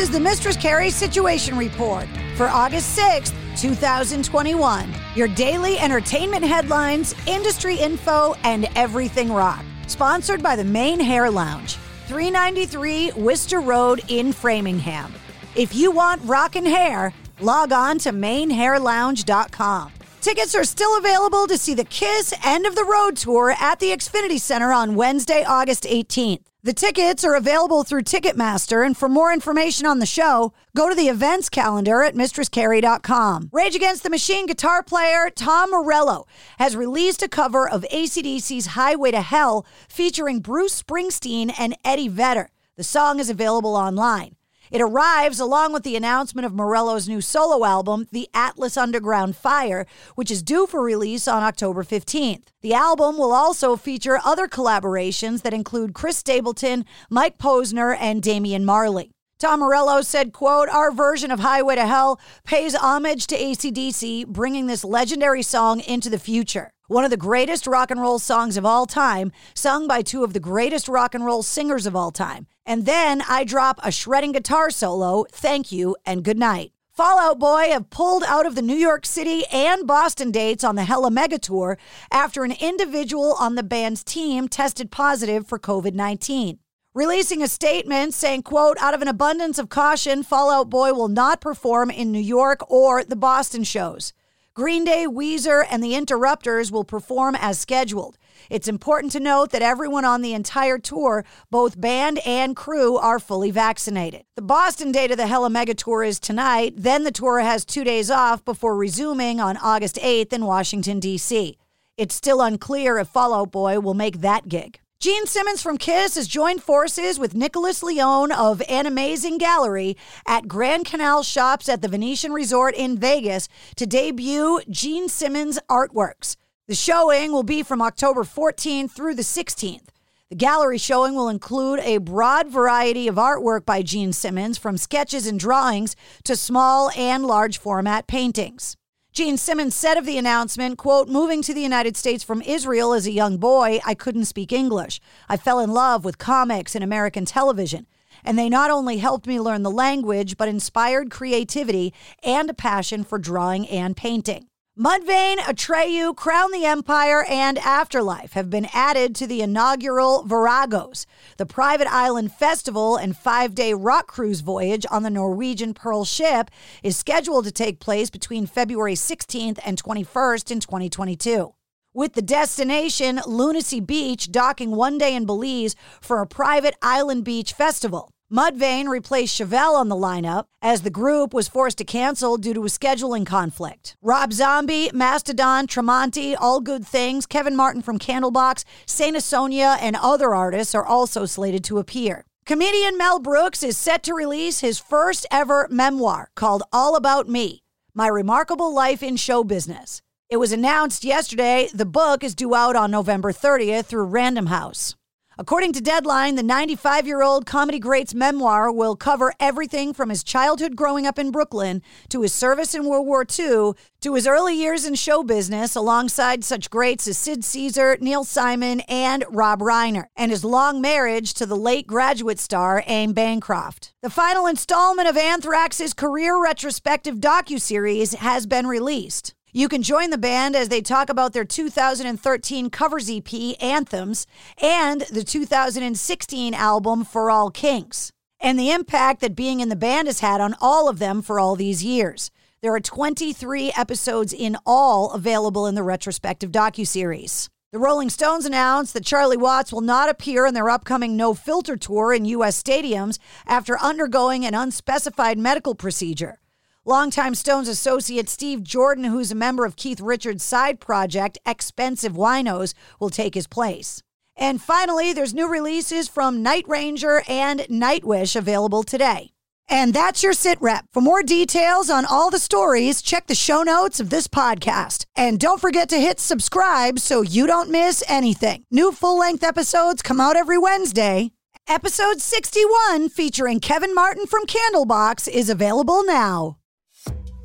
is the Mistress Carrie Situation Report for August 6th, 2021. Your daily entertainment headlines, industry info, and everything rock. Sponsored by the Main Hair Lounge, 393 Worcester Road in Framingham. If you want rockin' hair, log on to mainhairlounge.com. Tickets are still available to see the Kiss End of the Road tour at the Xfinity Center on Wednesday, August 18th. The tickets are available through Ticketmaster, and for more information on the show, go to the events calendar at mistresscarrie.com. Rage Against the Machine guitar player Tom Morello has released a cover of ACDC's Highway to Hell featuring Bruce Springsteen and Eddie Vedder. The song is available online. It arrives along with the announcement of Morello's new solo album, The Atlas Underground Fire, which is due for release on October 15th. The album will also feature other collaborations that include Chris Stapleton, Mike Posner, and Damian Marley. Tom Morello said, quote, Our version of Highway to Hell pays homage to ACDC, bringing this legendary song into the future. One of the greatest rock and roll songs of all time, sung by two of the greatest rock and roll singers of all time. And then I drop a shredding guitar solo, thank you, and good night. Fall Out Boy have pulled out of the New York City and Boston dates on the Hella Mega Tour after an individual on the band's team tested positive for COVID 19. Releasing a statement saying, quote, out of an abundance of caution, Fall Out Boy will not perform in New York or the Boston shows. Green Day, Weezer, and the Interrupters will perform as scheduled. It's important to note that everyone on the entire tour, both band and crew, are fully vaccinated. The Boston date of the Hella Mega Tour is tonight. Then the tour has two days off before resuming on August 8th in Washington, D.C. It's still unclear if Fall Out Boy will make that gig. Gene Simmons from Kiss has joined forces with Nicholas Leone of Animazing Gallery at Grand Canal Shoppes at the Venetian Resort in Vegas to debut Gene Simmons artworks. The showing will be from October 14th through the 16th. The gallery showing will include a broad variety of artwork by Gene Simmons, from sketches and drawings to small and large format paintings. Gene Simmons said of the announcement, quote, moving to the United States from Israel as a young boy, I couldn't speak English. I fell in love with comics and American television. And they not only helped me learn the language, but inspired creativity and a passion for drawing and painting. Mudvayne, Atreyu, Crown the Empire, and Afterlife have been added to the inaugural Viragos, the private island festival and five day rock cruise voyage on the Norwegian Pearl ship is scheduled to take place between February 16th and 21st in 2022 with the destination Lunacy Beach docking one day in Belize for a private island beach festival. Mudvayne replaced Chevelle on the lineup as the group was forced to cancel due to a scheduling conflict. Rob Zombie, Mastodon, Tremonti, All Good Things, Kevin Martin from Candlebox, Saint Asonia, and other artists are also slated to appear. Comedian Mel Brooks is set to release his first ever memoir called All About Me My Remarkable Life in Show Business. It was announced yesterday the book is due out on November 30th through Random House. According to Deadline, the 95 year old comedy great's memoir will cover everything from his childhood growing up in Brooklyn to his service in World War II to his early years in show business alongside such greats as Sid Caesar, Neil Simon, and Rob Reiner, and his long marriage to the late graduate star Anne Bancroft. The final installment of Anthrax's career retrospective docuseries has been released. You can join the band as they talk about their 2013 covers EP, Anthems, and the 2016 album, For All Kings, and the impact that being in the band has had on all of them for all these years. There are 23 episodes in all available in the retrospective docuseries. The Rolling Stones announced that Charlie Watts will not appear in their upcoming No Filter tour in U.S. stadiums after undergoing an unspecified medical procedure. Longtime Stones associate Steve Jordan, who's a member of Keith Richards' side project, Expensive Winos, will take his place. And finally, there's new releases from Night Ranger and Nightwish available today. And that's your sit rep. For more details on all the stories, check the show notes of this podcast. And don't forget to hit subscribe so you don't miss anything. New full length episodes come out every Wednesday. Episode 61, featuring Kevin Martin from Candlebox, is available now.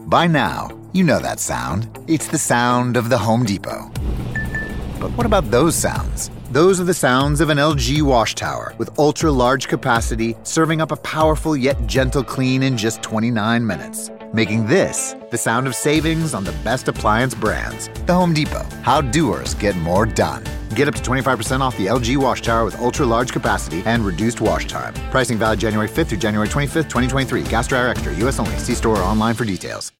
By now, you know that sound. It's the sound of the Home Depot. But what about those sounds? Those are the sounds of an LG wash tower with ultra large capacity, serving up a powerful yet gentle clean in just 29 minutes. Making this the sound of savings on the best appliance brands. The Home Depot. How doers get more done. Get up to 25% off the LG wash tower with ultra large capacity and reduced wash time. Pricing valid January 5th through January 25th, 2023. Gas Dryer Extra, US only. See store or online for details.